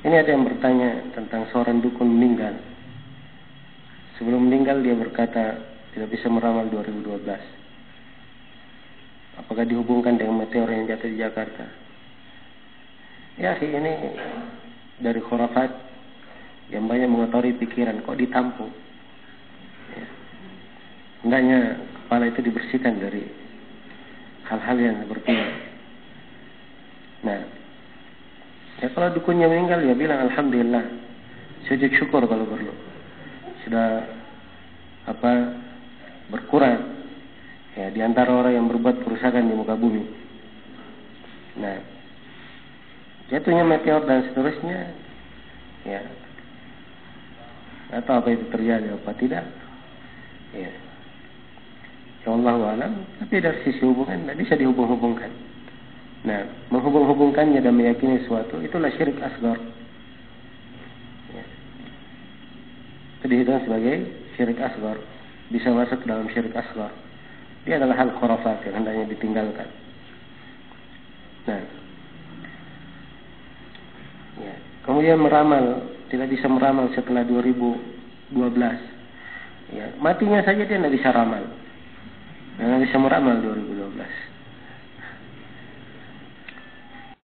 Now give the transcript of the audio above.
Ini ada yang bertanya tentang seorang dukun meninggal. Sebelum meninggal dia berkata tidak bisa meramal 2012. Apakah dihubungkan dengan meteor yang jatuh di Jakarta? Ya, ini dari khurafat yang banyak mengotori pikiran kok ditampung. Ya. Hendaknya kepala itu dibersihkan dari hal-hal yang seperti ini. Nah, Ya kalau dukunnya meninggal ya bilang alhamdulillah. Sujud syukur kalau perlu. Sudah apa berkurang ya di antara orang yang berbuat kerusakan di muka bumi. Nah, jatuhnya meteor dan seterusnya ya atau apa itu terjadi apa tidak ya ya Allah alam tapi dari sisi hubungan tidak bisa dihubung-hubungkan Nah, menghubung-hubungkannya dan meyakini sesuatu itulah syirik asgar. Ya. Itu sebagai syirik asgar. Bisa masuk dalam syirik asgar. Dia adalah hal khurafat yang hendaknya ditinggalkan. Nah, ya. kemudian meramal tidak bisa meramal setelah 2012. Ya, matinya saja dia tidak bisa ramal. Tidak bisa meramal 2012.